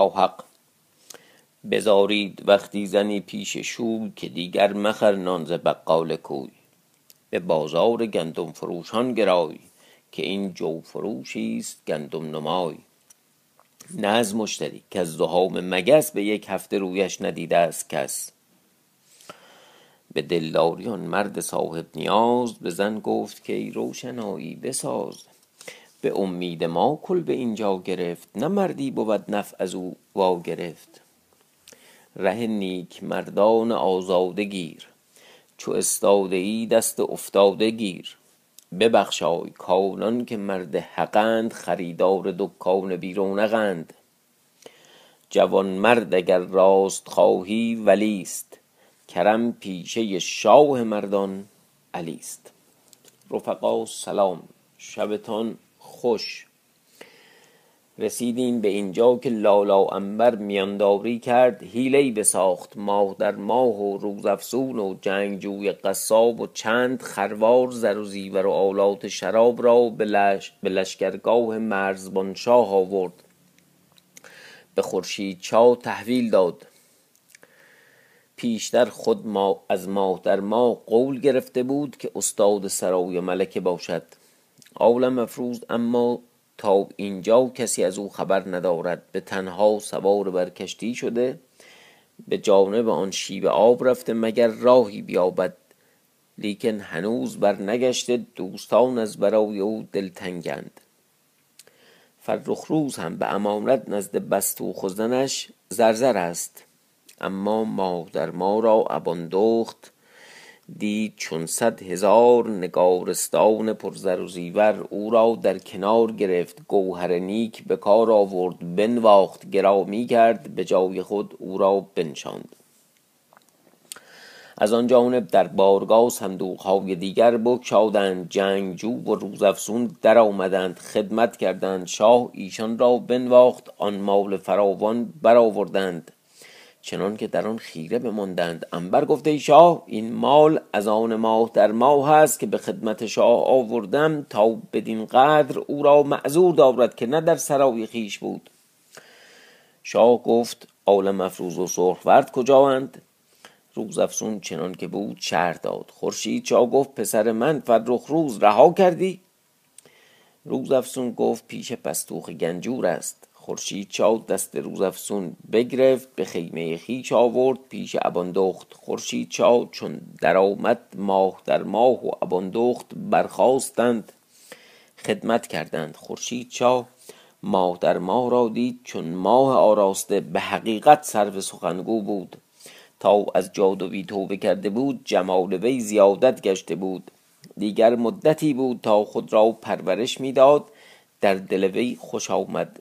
حق. بزارید وقتی زنی پیش شوی که دیگر مخر نان ز بقال کوی. به بازار گندم فروشان گرای که این جو فروشی است گندم نمای. نه از مشتری کز دهام مگس به یک هفته رویش ندیده است کس. به دلداری آن مرد صاحب نیاز به زن گفت کای روشنایی بساز. به امید ما کلبه اینجا گرفت نه مردی بود نفع از او وا گرفت ره نیکمردان آزاده گیر چو استاده ای دست افتاده گیر. ببخشای کآنان که مرد حقند خریدار دکان بی رونقند جوانمرد اگر راست خواهی ولی است کرم پیشه شاه مردان علی است رفقا سلام شبتان خوش. رسیدیم به اینجا که لالاعنبر میانداری کرد حیله ای بساخت. ماه در ماه و روزافزون و جنگجوی قصاب و چند خروار زر و زیور و آلات شراب را به لشکرگاه مرزبان شاه آورد. به خورشیدچا تحویل داد. پیشتر خود از ماه در ماه قول گرفته بود که استاد سرای ملکه باشد. عالم افروز اما تا اینجا کسی از او خبر ندارد. به تنها سوار بر کشتی شده به جانب آن شیب آب رفته مگر راهی بیابد. لیکن هنوز برنگشته دوستان از برای او دلتنگند. فرخ روز هم به امانت نزد بستوح و زنش زرزر است. اما ماه در ماه را ابان دخت. دید چون صد هزار نگارستان پر زر و زیور او را در کنار گرفت گوهر نیک به کار آورد بنواخت گرامی کرد به جای خود او را بنشاند. از آن جانب در بارگاه صندوق های دیگر بگشادند جنگجو و روزافزون درآمدند خدمت کردند شاه ایشان را بنواخت آن مال فراوان برآوردند. چنانکه در آن خیره بماندند. عنبر گفت ای شاه این مال از آن ماه در ماه است که به خدمت شاه آوردم تا بدین قدر او را معذور دارد که نه در سرای خویش بود. شاه گفت عالم افروز و سرخ ورد کجااند روزافزون چنانکه بود شرح داد. خورشیدچا گفت پسر من فرخ روز رها کردی؟ روزافزون گفت پیش پستوخ گنجور است. خورشیدچا دست روزافزون بگرفت به خیمه خویش آورد پیش ابان دخت خورشیدچا چون درآمد ماه در ماه و ابان دخت برخاستند خدمت کردند خورشیدچا ماه در ماه را دید چون ماه آراسته به حقیقت سرو سخن گو بود. تا از جادوی توبه کرده بود جمال وی زیادت گشته بود. دیگر مدتی بود تا خود را پرورش می داد در دل وی خوش آمد.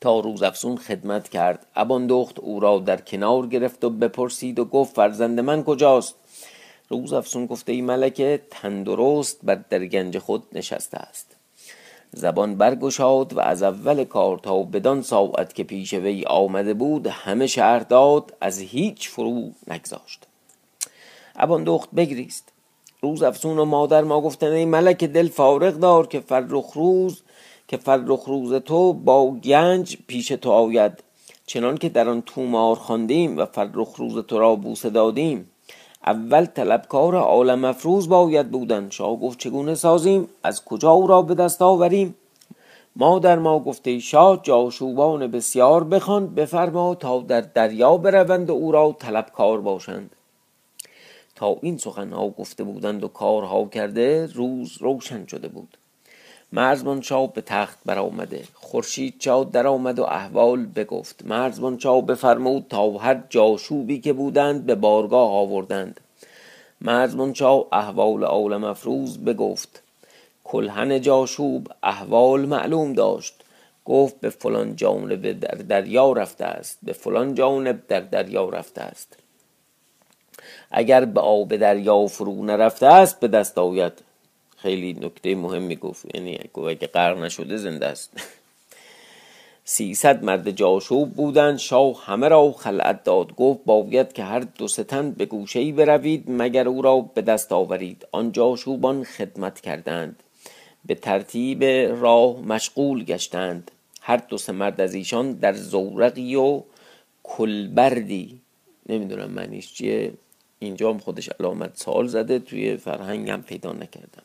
تا روزافزون خدمت کرد. ابان دخت او را در کنار گرفت و بپرسید و گفت فرزند من کجاست؟ روزافزون گفت ای ملکه تن درست بر در گنج خود نشسته است. زبان برگشاد و از اول کار تا بدان ساعت که پیش وی آمده بود همه شرح داد از هیچ فرو نگذاشت. ابان دخت بگریست. روزافزون و مادر ما گفتند ای ملکه دل فارغ دار که فرخ روز که فرخ روز تو با گنج پیش تو آید چنانکه در آن طومار خواندیم و فرخ روز تو را بوسه دادیم. اول طلبکار عالم افروز باید بودن شاه گفت چگونه سازیم از کجا او را به دست آوریم؟ ما گفت ای شاه جاشوبان بسیار بخوان بفرما تا در دریا بروند و او را طلبکار باشند. تا این سخن ها گفته بودند و کارها کرده روز روشن شده بود. مرزبان شاه به تخت برآمده. خورشیدچا درآمد و احوال بگفت. مرزبان شاه بفرمود تا هر جاشوبی که بودند به بارگاه آوردند. مرزبان شاه احوال عالم افروز بگفت. کلهن جاشوب احوال معلوم داشت. گفت به فلان جانب در دریا رفته است. به فلان جانب در دریا رفته است. اگر به آب دریا فرو نرفته است به دست آید. خیلی نکته مهمی گفت یعنی اگه غرق نشده زنده است. سیصد مرد جاشوب بودند. شاه همه را خلعت داد. گفت باید که هر دو سه تن به گوشه ای بروید مگر او را به دست آورید. آن جاشوبان خدمت کردند. به ترتیب راه مشغول گشتند. هر دو سه مرد از ایشان در زورقی و کلبردی. نمی‌دونم معنیش چیه. اینجا هم خودش علامت سال زده توی فرهنگم پیدا نکردم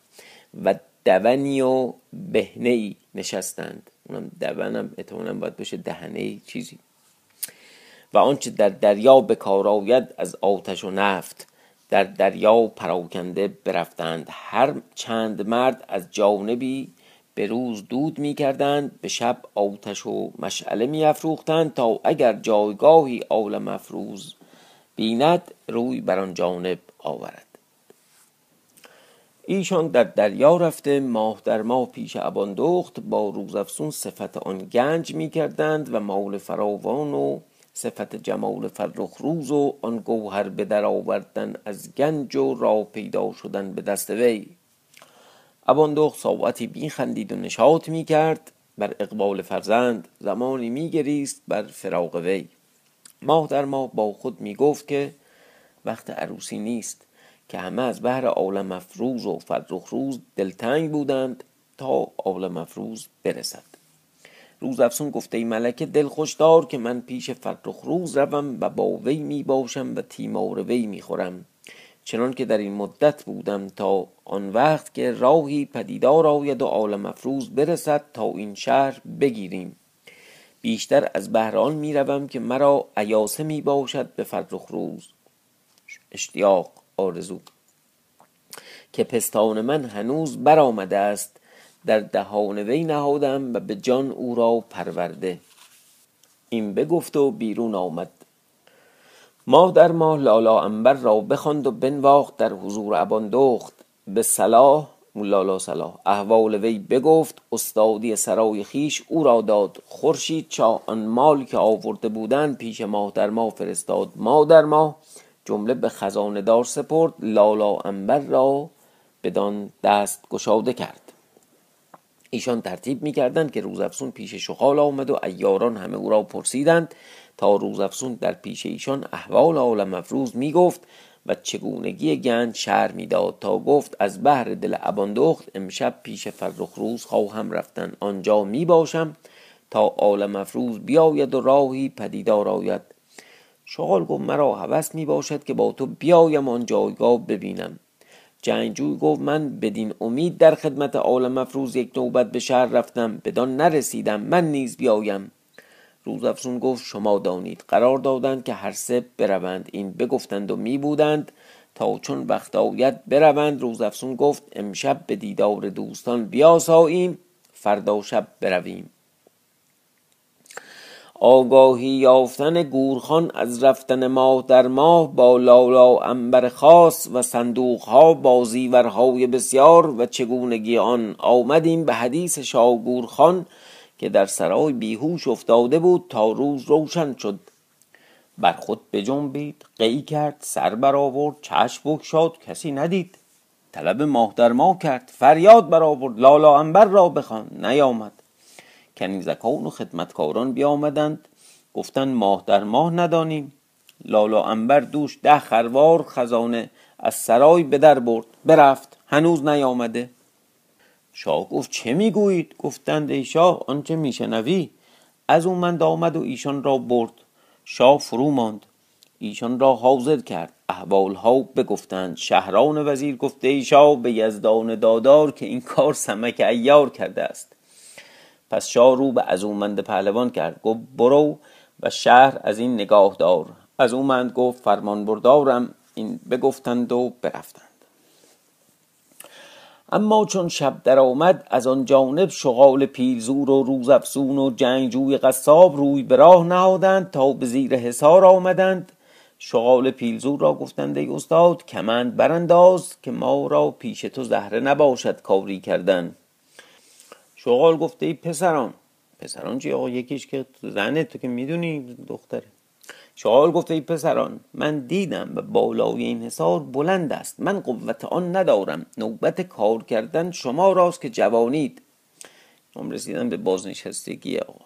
و دونی و بهنه ای نشستند. اونم دونم احتمالا باید باشه دهنه ای چیزی. و آنچه در دریا به کار آید از آتش و نفت در دریا پراکنده برفتند. هر چند مرد از جانبی به روز دود می کردند به شب آتش و مشعله می تا اگر جایگاهی آل مفروز بیند روی بر آن جانب آورد. ایشان در دریا رفته ماه در ماه پیش اباندخت با روزافسون صفت آن گنج می کردند و مال فراوان و صفت جمال فرخ روز و آن گوهر به در آوردن از گنج و را پیدا شدن به دست وی. اباندخت ساعتی بی خندید و نشاط می کرد بر اقبال فرزند زمانی می گریست بر فراغ وی. ماه در ماه با خود می گفت که وقت عروسی نیست که همه از بهر عالم مفروز و فرخ روز دلتنگ بودند تا عالم مفروز برسد. روز افسون گفته ای ملکه دل دار که من پیش فرخ روز روم و با وی می باشم و تیمار وی می خورم چنان که در این مدت بودم تا آن وقت که راهی پدیدار آید و عالم مفروز برسد تا این شهر بگیریم. بیشتر از بهران می روم که مرا عیاسه می باشد به فرخ روز. اشتیاق آرزو. که پستان من هنوز برآمده است در دهان وی نهادم و به جان او را پرورده. این بگفت و بیرون آمد. ماه در ماه لالا انبر را بخواند و بنواخت در حضور اباندخت به صلاح لالا صلاح. احوال وی بگفت استادی سرای خیش او را داد خورشید چا آن مال که آورده بودند پیش ماه در ماه فرستاد ماه در ماه. جمله به خزانه دار سپرد لالا انبر را بدان دست گشاده کرد. ایشان ترتیب می‌کردند که روزافسون پیش شخال آمد و ایاران همه او را پرسیدند. تا روزافسون در پیش ایشان احوال عالم مفروز می‌گفت و چگونگی گنج شهر می‌داد تا گفت از بهر دل اباندخت امشب پیش فرخ روز خواهم رفتن. آنجا می باشم تا عالم مفروز بیاید و راهی پدیدار آید شغال گفت مرا هوس می باشد که با تو بیایم آن جایگاه ببینم. جنگجوی گفت من بدین امید در خدمت عالم مفروز یک نوبت به شهر رفتم. بدان نرسیدم من نیز بیایم. روزافزون گفت شما دانید قرار دادند که هر سه بروند. این بگفتند و می بودند تا چون وقت آید بروند. روزافزون گفت امشب به دیدار دوستان بیاساییم فردا شب برویم. آگاهی یافتن گورخان از رفتن ماه در ماه با لالا انبر خاص و صندوق ها با زیورهای بسیار و چگونگی آن آمدیم به حدیث شاه گورخان. که در سرای بیهوش افتاده بود تا روز روشن شد. بر خود بجنبید قی کرد سر برآورد چشم بگشاد کسی ندید. طلب ماه در ماه کرد فریاد برآورد لالا انبر را بخوان نیامد. کنیزکان و خدمتکاران بیامدند. گفتن ماه در ماه ندانیم. لالا انبر دوش ده خروار خزانه از سرای به در برد. برفت هنوز نیامده. شاه گفت چه می‌گویید؟ گفتند ای شاه آنچه میشنوی؟ از او من آمد و ایشان را برد. شاه فرو ماند. ایشان را حاضر کرد. احوال ها بگفتند. شهران وزیر گفته ای شاه به یزدان دادار که این کار سمک ایار کرده است. پس شاه رو به ازومند پهلوان کرد. گفت برو و شهر از این نگاه دار ازومند گفت فرمان بردارم. این بگفتند و برفتند. اما چون شب در آمد از آن جانب شغال پیلزور و روزافزون و جنگجوی قصاب روی به راه نهادند تا به زیر حصار آمدند. شغال پیلزور را گفتند ای استاد کمند برانداز که ما را پیش تو زهره نباشد کاری کردن. شغال گفته ای پسران پسران چی آقا یکیش که زنه تو که می‌دونی دختره. شغال گفته ای پسران من دیدم و بالای این حصار بلند است. من قوت آن ندارم. نوبت کار کردن شما راست که جوانید. هم رسیدن به بازنشستگی آقا.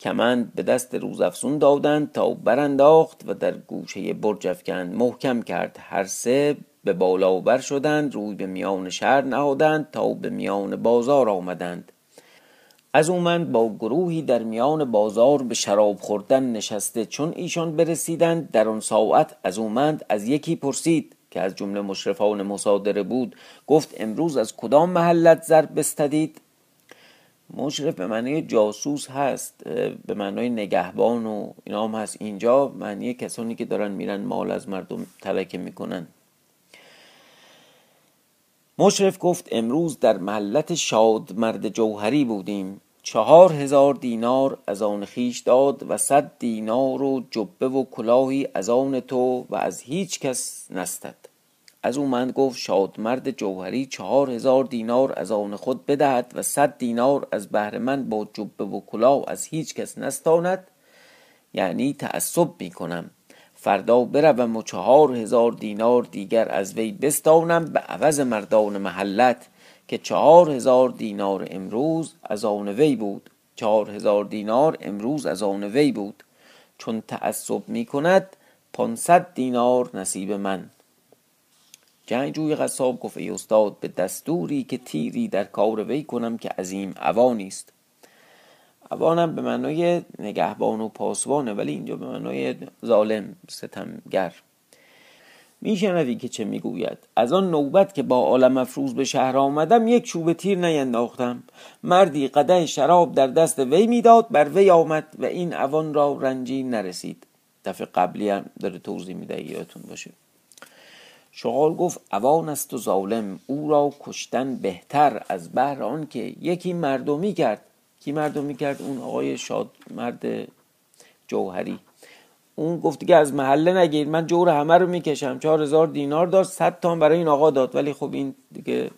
کمند به دست روزافزون دادند تا برانداخت و در گوشه برج افکند محکم کرد. هر سه به بالا بر شدند روی به میان شهر نهادند تا به میان بازار آمدند. از من با گروهی در میان بازار به شراب خوردن نشسته چون ایشان برسیدند در آن ساعت از اومند از یکی پرسید که از جمله مشرفان مصادره بود گفت امروز از کدام محلت زر بستدید؟ مشرف به معنی جاسوس هست به معنای نگهبان و اینا هم هست. اینجا معنی کسانی که دارن میرن مال از مردم تلکه می‌کنن. مشرف گفت امروز در محلت شاد مرد جوهری بودیم. چهار هزار دینار از آن خیش داد و صد دینار و جبه و کلاهی از آن تو و از هیچ کس نستد. از او من گفت شاد مرد جوهری چهار هزار دینار از آن خود بدهد و صد دینار از بهر من با جبه و کلاه از هیچ کس نستاند. یعنی تعصب می کنم فردا بروم و چهار هزار دینار دیگر از وی بستانم به عوض مردان محلت که چهار هزار دینار امروز از آن وی بود. چهار هزار دینار امروز از آن وی بود. چون تعصب می کند پانصد دینار نصیب من. جنگجوی قصاب گفت ای استاد به دستوری که تیری در کار وی کنم که عظیم عوانی است. عوانم به معنای نگهبان و پاسبانه ولی اینجا به معنای ظالم ستمگر. میشنوی که چه می‌گوید؟ از آن نوبت که با عالم افروز به شهر آمدم یک چوب تیر نینداختم. مردی قده شراب در دست وی می‌داد بر وی آمد و این اوان را رنجی نرسید. دفعه قبلی هم داره توضیح میده یادتون باشه. شغال گفت اوان است و ظالم او را کشتن بهتر از بهر آن که یکی مردمی کرد. کی مردمی کرد اون آقای شاد مرد جوهری. اون گفت دیگه از محله نگیر من جور همه رو می‌کشم. چهار هزار دینار داد صد تا برای این آقا داد. ولی خب این دیگه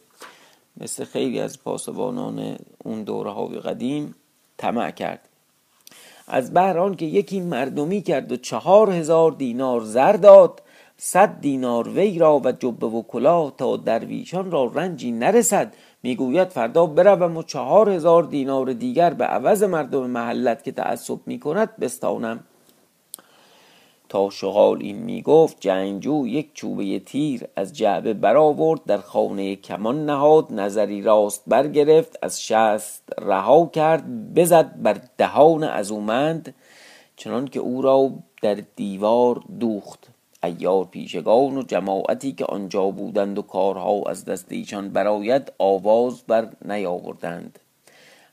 مثل خیلی از پاسبانان اون دوره های قدیم طمع کرد. از بهر که یکی مردمی کرد و چهار هزار دینار زر داد صد دینار وی را و جبه و کلاه تا درویشان را رنجی نرسد. می‌گوید فردا بروم و چهار هزار دینار دیگر به عوض مردم محلت که تعصب می‌کند بستانم. تا شغال این می‌گفت جنگجو یک چوبه تیر از جعبه برآورد در خانه کمان نهاد نظری راست برگرفت از شست رها کرد بزد بر دهان ازومند چنان که او را در دیوار دوخت. ایار پیشگان و جماعتی که آنجا بودند و کارها از دست ایشان براید آواز بر نیاوردند.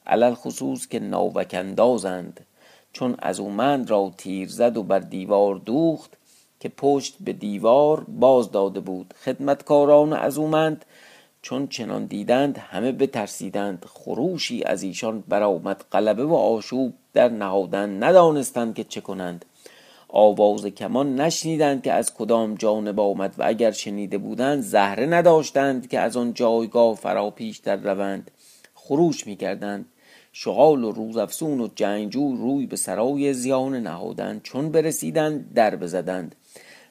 علل خصوص که ناوکندازند چون از اومند را تیر زد و بر دیوار دوخت که پشت به دیوار باز داده بود. خدمتکاران از اومند چون چنان دیدند همه بترسیدند. خروشی از ایشان برآمد غلبه و آشوب در نهادن ندانستند که چه کنند. آواز کمان نشنیدند که از کدام جانب آمد و اگر شنیده بودند زهره نداشتند که از آن جایگاه فرا پیش در روند. خروش می‌کردند. شغال و روزافسون و جنگجو روی به سرای زیان نهادند. چون برسیدند در بزدند.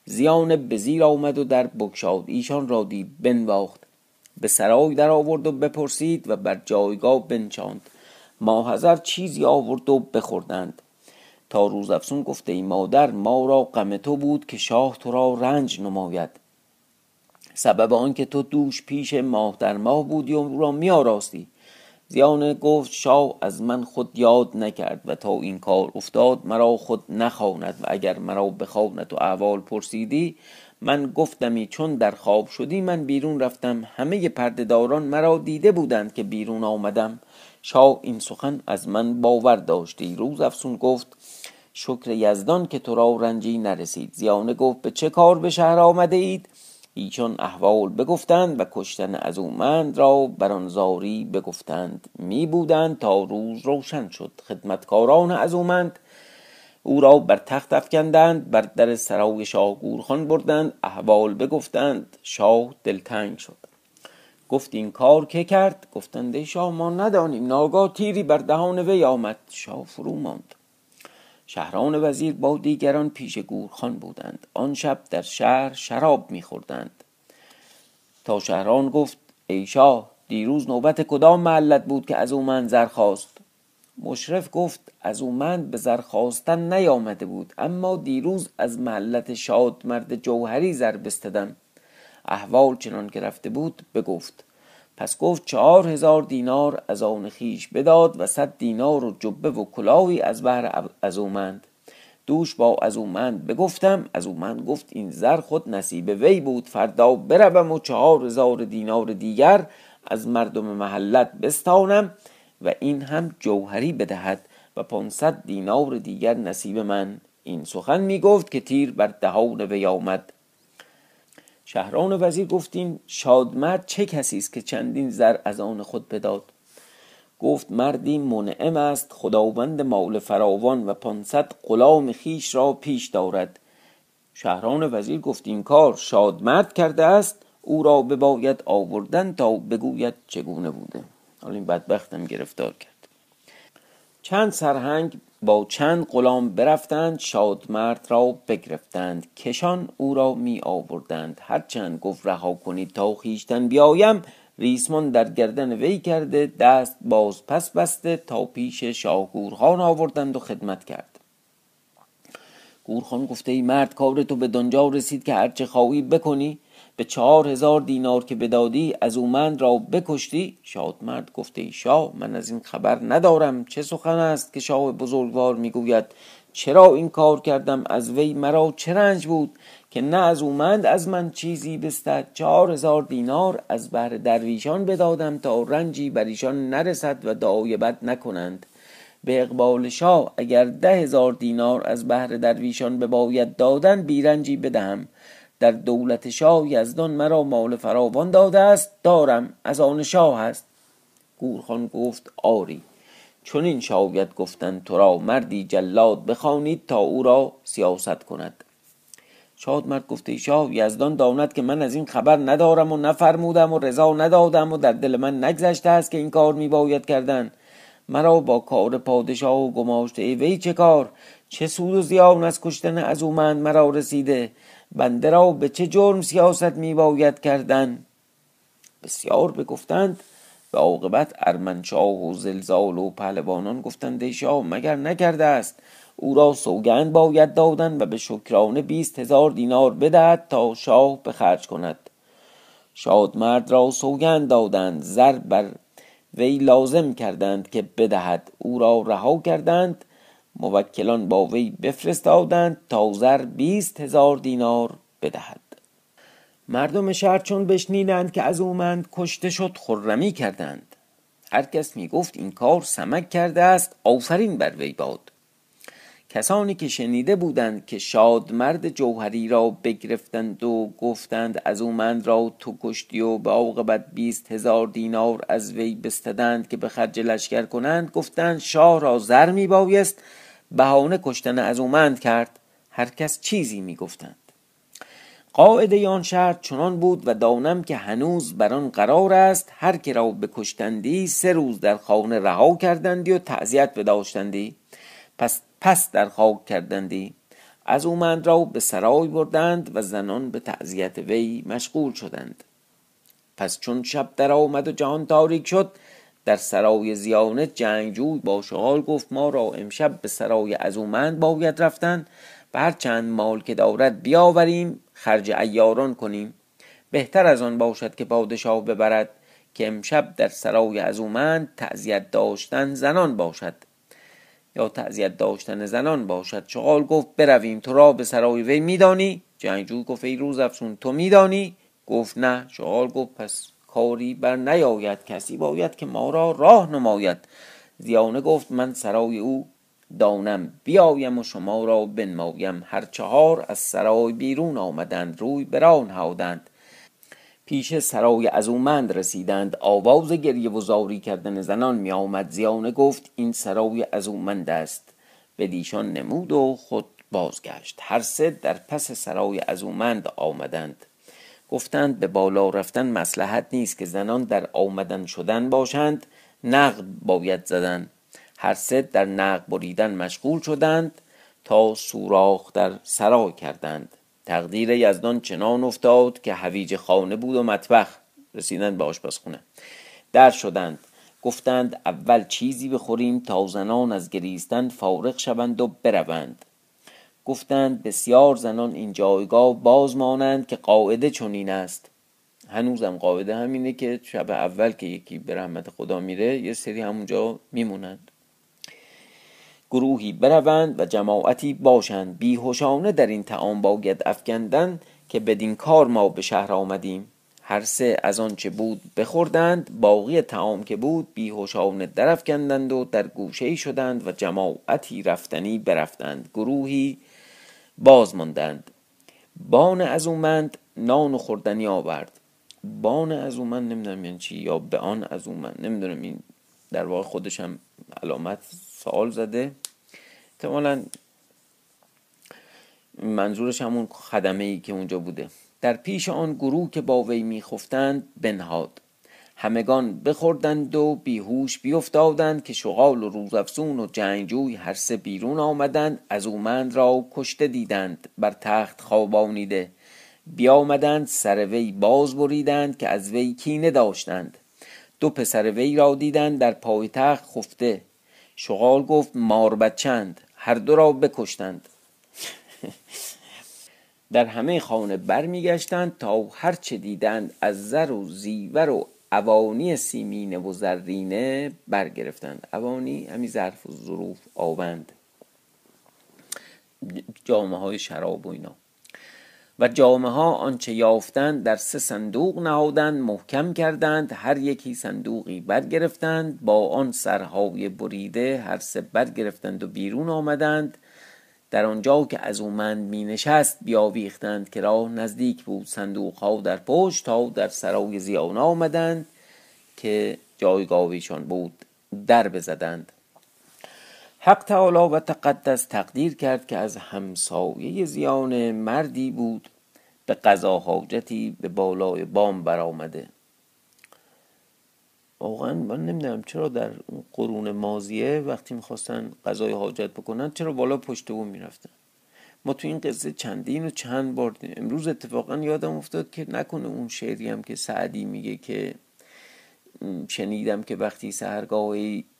زیان به زیر آمد و در بکشاد ایشان را دید بنواخت. به سرای در آورد و بپرسید و بر جایگاه بنچاند ماهزر چیزی آورد و بخوردند. تا روزافسون گفته ای مادر ما را غم تو بود که شاه تو را رنج نماید. سبب آنکه تو دوش پیش ماه در ماه بودی و را میآراستی. زیانه گفت شاه از من خود یاد نکرد و تا این کار افتاد مرا خود نخواند و اگر مرا بخواند و احوال پرسیدی من گفتمی چون در خواب شدی من بیرون رفتم. همه پردهداران مرا دیده بودند که بیرون آمدم. شاه این سخن از من باور داشتی روز افسون گفت شکر یزدان که تو را رنجی نرسید. زیانه گفت به چه کار به شهر آمده اید؟ ایچون احوال بگفتند و کشتن از اومند را بر زاری بگفتند. می بودند تا روز روشن شد. خدمتکاران از اومند او را بر تخت افکندند بر در سرای شاه گورخان بردند. احوال بگفتند شاه دلتنگ شد. گفت این کار که کرد؟ گفتند شاه ما ندانیم. ناگاه تیری بر دهان وی آمد. شاه فرو ماند. شهران وزیر با دیگران پیش گورخان بودند. آن شب در شهر شراب میخوردند. تا شهران گفت ای شاه دیروز نوبت کدام محلت بود که از او من زر خواست؟ مشرف گفت از او من به زر خواستن نیامده بود اما دیروز از محلت شاد مرد جوهری زر بستدم. احوال چنان که رفته بود بگفت. پس گفت چهار هزار دینار از آن خیش بداد و صد دینار و جبه و کلاهی از بهر از اومند دوش با از اومند بگفتم از اومند گفت این زر خود نصیب وی بود فردا بروم و چهار هزار دینار دیگر از مردم محلت بستانم و این هم جوهری بدهد و پانصد دینار دیگر نصیب من. این سخن می گفت که تیر بر دهان وی آمد. شهران وزیر گفتیم شادمرد چه کسی است که چندین زر از آن خود بداد؟ گفت مردی منعم است خداوند مال فراوان و پانصد غلام خیش را پیش دارد. شهران وزیر گفت این کار شادمرد کرده است او را بباید آوردن تا بگوید چگونه بوده. حالا این بدبختم گرفتار کرد. چند سرهنگ با چند غلام برفتند شادمرد را بگرفتند کشان او را می آوردند. هرچند گفت رها کنید تا خیشتن بیایم ریسمان در گردن وی کرده دست باز پس بسته تا پیش شاه گورخان آوردند و خدمت کرد. گورخان گفته ای مرد کار تو به دنجا رسید که هرچه خواهی بکنی. به چهار هزار دینار که بدادی از اومند را بکشتی. شادمرد گفته ای شاه من از این خبر ندارم چه سخن است که شاه بزرگوار می‌گوید. چرا این کار کردم؟ از وی مرا چه رنج بود که نه از اومند از من چیزی بستد. چهار هزار دینار از بهر درویشان بدادم تا رنجی بر ایشان نرسد و دعای بد نکنند. به اقبال شاه اگر ده هزار دینار از بهر درویشان بباید دادن بیرنجی بدهم. در دولت شاه یزدان مرا مال فراوان داده است دارم از آن شاه است. گورخان گفت آری چون این شاید گفتن تو را مردی جلاد بخوانید تا او را سیاست کند. شادمرد گفته شاه یزدان داند که من از این خبر ندارم و نفرمودم و رضا ندادم و در دل من نگذشته است که این کار می باید کردن. مرا با کار پادشاه و گماشته ای وی چه کار؟ چه سود و زیان از کشتن از اومند مرا رسیده؟ بنده را به چه جرم سیاست می باید کردن؟ بسیار بگفتند به عاقبت ارمنشاه و زلزال و پهلوانان گفتند شاه مگر نکرده است؟ او را سوگند باید دادن و به شکرانه بیست هزار دینار بدهد تا شاه به خرج کند. شادمرد را سوگند دادند زر بر وی لازم کردند که بدهد. او را رها کردند موکلان با وی بفرستادند تا زر بیست هزار دینار بدهد. مردم شهر چون بشنیدند که از اومند کشته شد خرمی کردند. هر کس می گفت این کار سمک کرده است آفرین بر وی باد. کسانی که شنیده بودند که شاد مرد جوهری را بگرفتند و گفتند از اومند را تو کشتی و به عاقبت بیست هزار دینار از وی بستدند که به خرج لشکر کنند گفتند شاه را زر می بایست بهانه کشتن از اومند کرد هر کس چیزی می گفتند قاعده آن شهر چنان بود و دانم که هنوز بر آن قرار است هر که را بکشتندی سه روز در خانه رها کردندی و تعذیت بداشتندی. پس پس در خاک کردندی. از اومند را به سرای بردند و زنان به تعذیت وی مشغول شدند. پس چون شب در آمد و جهان تاریک شد در سرای زیانه جنگجوی با شغال گفت ما را امشب به سرای ازومند باید رفتن و هر چند مال که دارد بیاوریم خرج ایاران کنیم. بهتر از آن باشد که پادشاه ببرد که امشب در سرای ازومند تعذیت داشتن زنان باشد. یا تعذیت داشتن زنان باشد. شغال گفت برویم تو را به سرای وی میدانی. جنگجوی گفت ای روز افسون تو میدانی؟ گفت نه. شغال گفت پس کاری بر نیاید. کسی باید که ما را راه نماید. زیانه گفت من سرای او دانم. بیایم و شما را بنمایم. هر چهار از سرای بیرون آمدند روی بران هادند پیش سرای ازومند رسیدند. آواز گریه و زاری کردن زنان می آمد زیانه گفت این سرای ازومند است. به دیشان نمود و خود بازگشت. هر سه در پس سرای ازومند آمدند. گفتند به بالا رفتن مسلحت نیست که زنان در آمدن شدن باشند نقد باید زدن. هر سه در نقد بریدن مشغول شدند تا سوراخ در سرای کردند. تقدیر یزدان چنان افتاد که هویج خانه بود و مطبخ. رسیدند به آشپزخونه. در شدند. گفتند اول چیزی بخوریم تا زنان از گریستن فارغ شوند و بروند. گفتند بسیار زنان این جایگاه باز مانند که قاعده چنین است. هنوزم قاعده همینه که شب اول که یکی به رحمت خدا میره یه سری همونجا میمونند. گروهی بروند و جماعتی باشند. بیهوشانه در این تعام باید افکندن که بدین کار ما به شهر آمدیم. هر سه از آنچه بود بخوردند باقی تعام که بود بیهوشانه درفکندند و در گوشه شدند و جماعتی رفتنی برفتند. گروهی باز ماندند. بان از اومند نان و خوردنی آورد. بان از اومند نمی‌دونم یعنی چی یا به آن از اومند نمی‌دونم. این در واقع خودش هم علامت سوال زده. احتمالا منظورش همون خدمه ای که اونجا بوده. در پیش آن گروه که با وی میخفتند بنهاد. همگان بخوردند و بیهوش بیافتادند که شغال و روزافزون و جنگجوی هر سه بیرون آمدند از اومند را کشته دیدند بر تخت خوابانیده. بیامدند سر وی باز بریدند که از وی کینه داشتند. دو پسر وی را دیدند در پای تخت خفته. شغال گفت مار بچند هر دو را بکشتند. در همه خانه برمیگشتند تا هر چه دیدند از زر و زیور و اوانی سیمینه و زرینه برگرفتند. اوانی همین ظرف و ظروف آوند جامعه های شراب و اینا. و جامعه ها آنچه یافتند در سه صندوق نهادند محکم کردند. هر یکی صندوقی برگرفتند. با آن سرهای بریده هر سه برگرفتند و بیرون آمدند. در آنجا که از اومند می نشست بیاویختند که راه نزدیک بود. صندوق در پشت تا در سرای زیان آمدند که جایگاهیشان بود در بزدند. حق تعالی و تقدس تقدیر کرد که از همسایه زیان مردی بود. به قضا حاجتی به بالای بام برآمده. واقعا من نمی‌دونم چرا در قرون مازیه وقتی می‌خواستن قضای حاجت بکنن چرا بالا پشت بوم می‌رفتن؟ ما تو این قصه چندین و چند بار امروز اتفاقا یادم افتاد که نکنه اون شعری هم که سعدی میگه که شنیدم که وقتی سهرگاه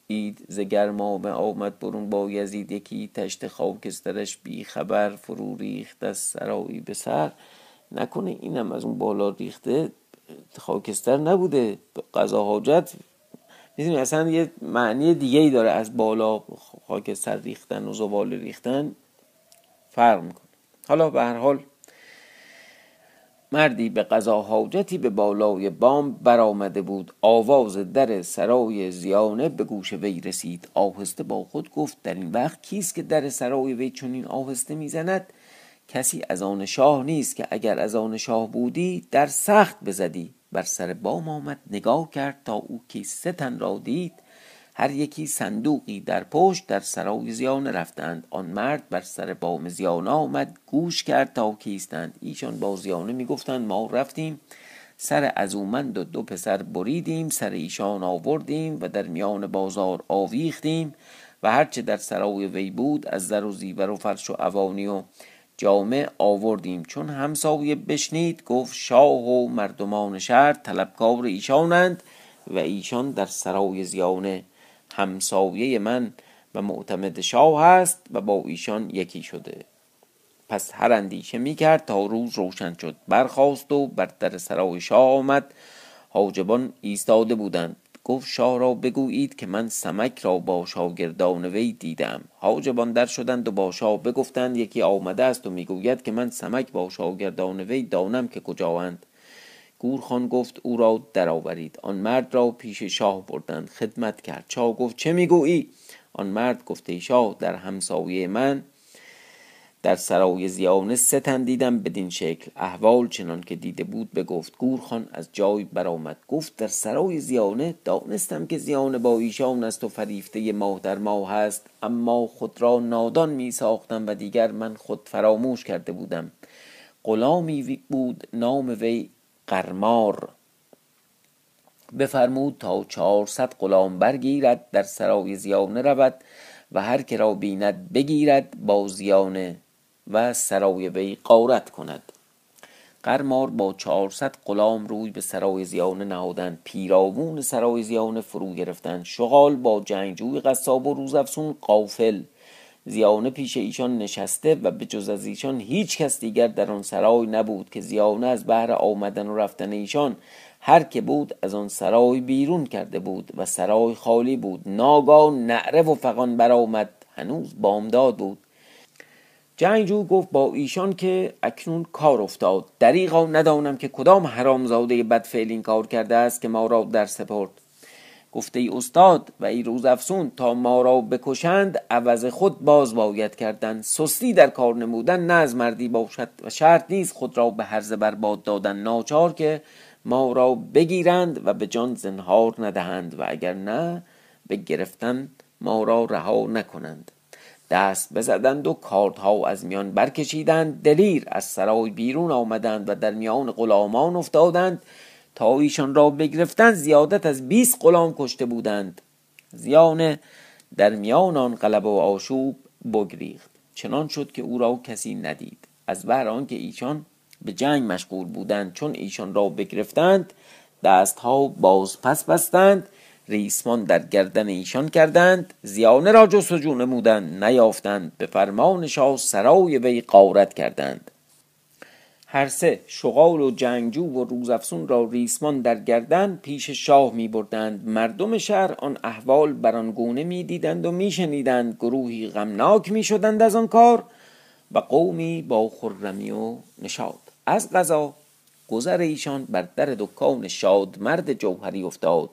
اید ز گرمابه آمد برون با یزید یکی تشت خاکسترش بی خبر فرو ریخت از سرایی به سر. نکنه اینم از اون بالا ریخته. خاکستر نبوده. قضا حاجت می‌دونی اصلا یه معنی دیگه ای داره از بالا خاکستر ریختن و زبال ریختن. فرق می‌کنه. حالا به هر حال مردی به قضا حاجتی به بالای بام برآمده بود. آواز در سرای زیانه به گوش وی رسید. آهسته با خود گفت در این وقت کیست که در سرای وی چنین آهسته می‌زند؟ کسی از آن شاه نیست که اگر از آن شاه بودی در سخت بزدی. بر سر بام آمد نگاه کرد تا او کیسه تن را دید. هر یکی صندوقی در پشت در سرای زیانه رفتند. آن مرد بر سر بام زیانه آمد گوش کرد تا کیستند. ایشان با زیانه می‌گفتند ما رفتیم سر از اومند و دو پسر بریدیم سر ایشان آوردیم و در میان بازار آویختیم و هرچه در سرای وی بود از زر و زیور و فرش و اوانی و جامع آوردیم. چون همسایه بشنید گفت شاه و مردمان شهر طلبکار ایشانند و ایشان در سرای زیانه همسایه من و معتمد شاه هست و با ایشان یکی شده. پس هر اندیشه می کرد تا روز روشن شد. برخواست و بر در سرای شاه آمد. حاجبان ایستاده بودند. گفت شاه را بگویید که من سمک را با شاگردان وی دیدم. حاجبان در شدند و با شاه بگفتند یکی آمده است و می‌گوید که من سمک با شاگردان وی دانم که کجااند. گورخان گفت او را درآورید. آن مرد را پیش شاه بردند خدمت کرد. شاه گفت چه می‌گویی؟ آن مرد گفته شاه در همسایه من در سرای زیانه ستن دیدم بدین شکل. احوال چنان که دیده بود بگفت گورخان از جای برآمد. گفت در سرای زیانه دانستم که زیانه با ایشان است و فریفته ماه در ماه هست اما خود را نادان می ساختم و دیگر من خود فراموش کرده بودم. غلامی بود نام وی قرمار. بفرمود تا چهارصد غلام برگیرد در سرای زیانه رود و هر که را بیند بگیرد با زیانه و سرای وی قارت کند. قرمار با چهارصد غلام روی به سرای زیانه نهادند پیرامون سرای زیانه فرو گرفتند شغال با جنگجوی قصاب و روزافسون قافل زیانه پیش ایشان نشسته و به جز از ایشان هیچ کس دیگر در آن سرای نبود که زیانه از بهر آمدن و رفتن ایشان هر که بود از آن سرای بیرون کرده بود و سرای خالی بود. ناگاه نعره و فقان برآمد. هنوز بامداد بود. جنگجو گفت با ایشان که اکنون کار افتاد. دریغا ندانم که کدام حرامزاده بدفعل این کار کرده است که ما را در سپرد. گفته ای استاد و ای روز افسون تا ما را بکشند عوض خود باز باید کردن. سستی در کار نمودن نه از مردی باشد و شرط نیست خود را به هرزه برباد دادن. ناچار که ما را بگیرند و به جان زنهار ندهند و اگر نه به گرفتن ما را رها نکنند. دست بزدند و کاردها از میان برکشیدند. دلیر از سرای بیرون آمدند و در میان غلامان افتادند تا ایشان را بگرفتند زیادت از 20 غلام کشته بودند. زیان در میان آن قلب و آشوب بگریخت. چنان شد که او را کسی ندید. از بر آنکه ایشان به جنگ مشغول بودند چون ایشان را بگرفتند دستها باز پس بستند. ریسمان در گردن ایشان کردند زیانه را جستجو نمودند نیافتند به فرمان شاه سرای وی قارت کردند. هر سه شغال و جنگجو و روزافسون را ریسمان در گردن پیش شاه می بردند مردم شهر آن احوال بر آن گونه می دیدند و می شنیدند گروهی غمناک می شدند از آن کار و قومی با خرمی و نشاد از قضا گذر ایشان بر در دکان شاد مرد جوهری افتاد.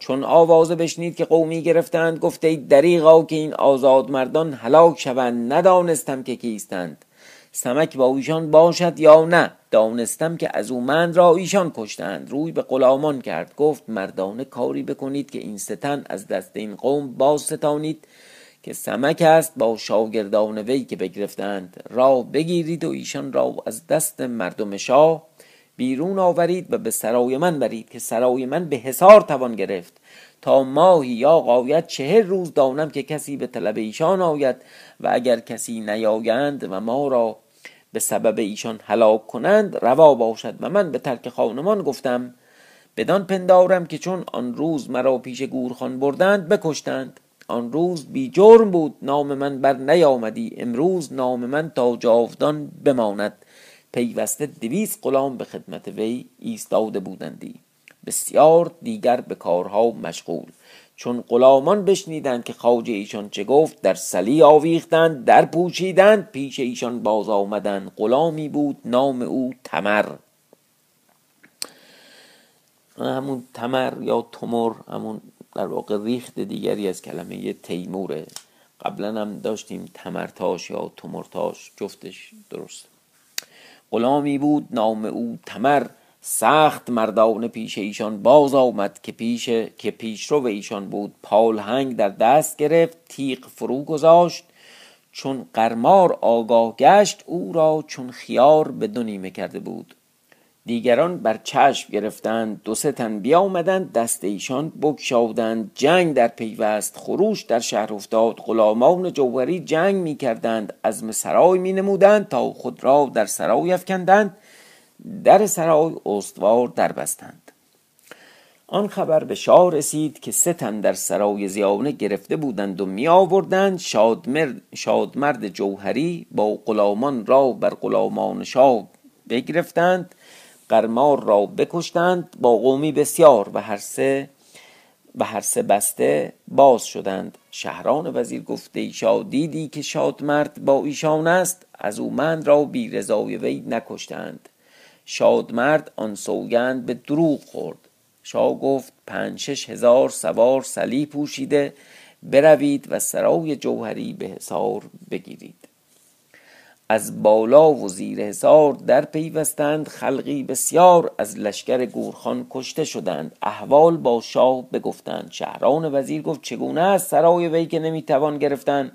چون آوازه بشنید که قومی گرفتند گفته ای دریغا که این آزاد مردان هلاک شوند ندانستم که کیستند. سمک با ایشان باشد یا نه؟ دانستم که از او من را ایشان کشتند. روی به غلامان کرد گفت مردانه کاری بکنید که این ستن از دست این قوم باز ستانید که سمک است با شاگردان وی که بگرفتند. را بگیرید و ایشان را از دست مردم شاه بیرون آورید و به سرای من برید که سرای من به حسار توان گرفت. تا ماهی یا قاید چهر روز دانم که کسی به طلب ایشان آید و اگر کسی نیایند و ما را به سبب ایشان هلاک کنند روا باشد و من به ترک خانمان گفتم بدان پندارم که چون آن روز مرا پیش گورخان بردند بکشتند. آن روز بی جرم بود نام من بر نیامدی. امروز نام من تا جاودان بماند. پیوسته دویست غلام به خدمت وی ایستاده بودندی. بسیار دیگر به کارها مشغول. چون غلامان بشنیدند که خواجه ایشان چه گفت در سلی آویختند در پوشیدند پیش ایشان باز آمدند. غلامی بود نام او تمر. همون تمر یا تمر همون در واقع ریخت دیگری از کلمه تیموره. قبلا هم داشتیم تمرتاش یا تمرتاش جفتش درست. غلامی بود نام او تمر. سخت مردان پیش ایشان باز آمد که پیش که پیش رو ایشان بود. پالهنگ در دست گرفت تیغ فرو گذاشت. چون قرمار آگاه گشت او را چون خیار به دو نیمه کرده بود. دیگران بر چشم گرفتند. دو سه تن بیامدند دست ایشان بگشادند. جنگ در پیوست خروش در شهر افتاد. غلامان جوهری جنگ می کردند عزم سرای می نمودند تا خود را در سرای افکندند. در سرای استوار در بستند آن خبر به شاه رسید که سه تن در سرای زیانه گرفته بودند و می آوردند شادمرد, شادمرد جوهری با غلامان را بر غلامان شاه بگرفتند. قرمار را بکشتند با قومی بسیار و هر سه و هر سه بسته باز شدند. شهران وزیر گفته ایشا دیدی که شادمرد با ایشان است؟ از او من را بی رضای وی نکشتند. شادمرد آن سوگند به دروغ خورد. شاه گفت پنج شش هزار سوار سلی پوشیده بروید و سرای جوهری به حصار بگیرید. از بالا و زیر حصار در پیوستند خلقی بسیار از لشکر گورخان کشته شدند. احوال با شاه بگفتند. شهران وزیر گفت چگونه است سرای وی که نمی‌توان گرفتن؟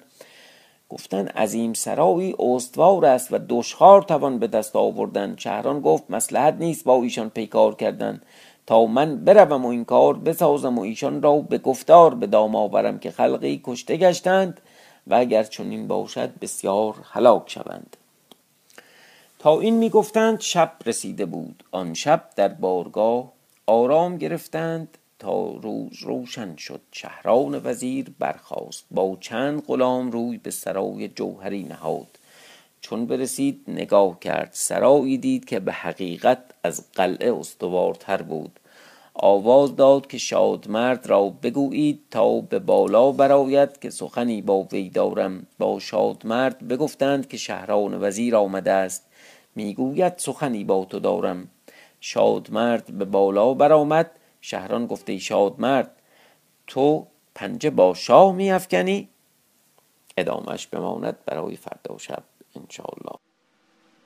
گفتند عظیم سرایی استوار است و دشخار توان به دست آوردن. شهران گفت مسلحت نیست با ایشان پیکار کردن. تا من بروم و این کار بسازم و ایشان را به گفتار به دام آورم که خلقی کشته گشتند. و اگر چنین باشد بسیار هلاک شوند. تا این می‌گفتند شب رسیده بود. آن شب در بارگاه آرام گرفتند تا روز روشن شد. شهران وزیر برخاست. با چند غلام روی به سرای جوهری نهاد. چون برسید نگاه کرد. سرایی دید که به حقیقت از قلعه استوارتر بود. آواز داد که شادمرد را بگویید تا به بالا برآید که سخنی با وی دارم. با شادمرد بگفتند که شهران وزیر آمده است. می‌گوید سخنی با تو دارم. شادمرد به بالا برآمد. شهران گفت ای شادمرد تو پنجه با شاه میافکنی؟ ادامش بماند برای فردا شب انشاءالله.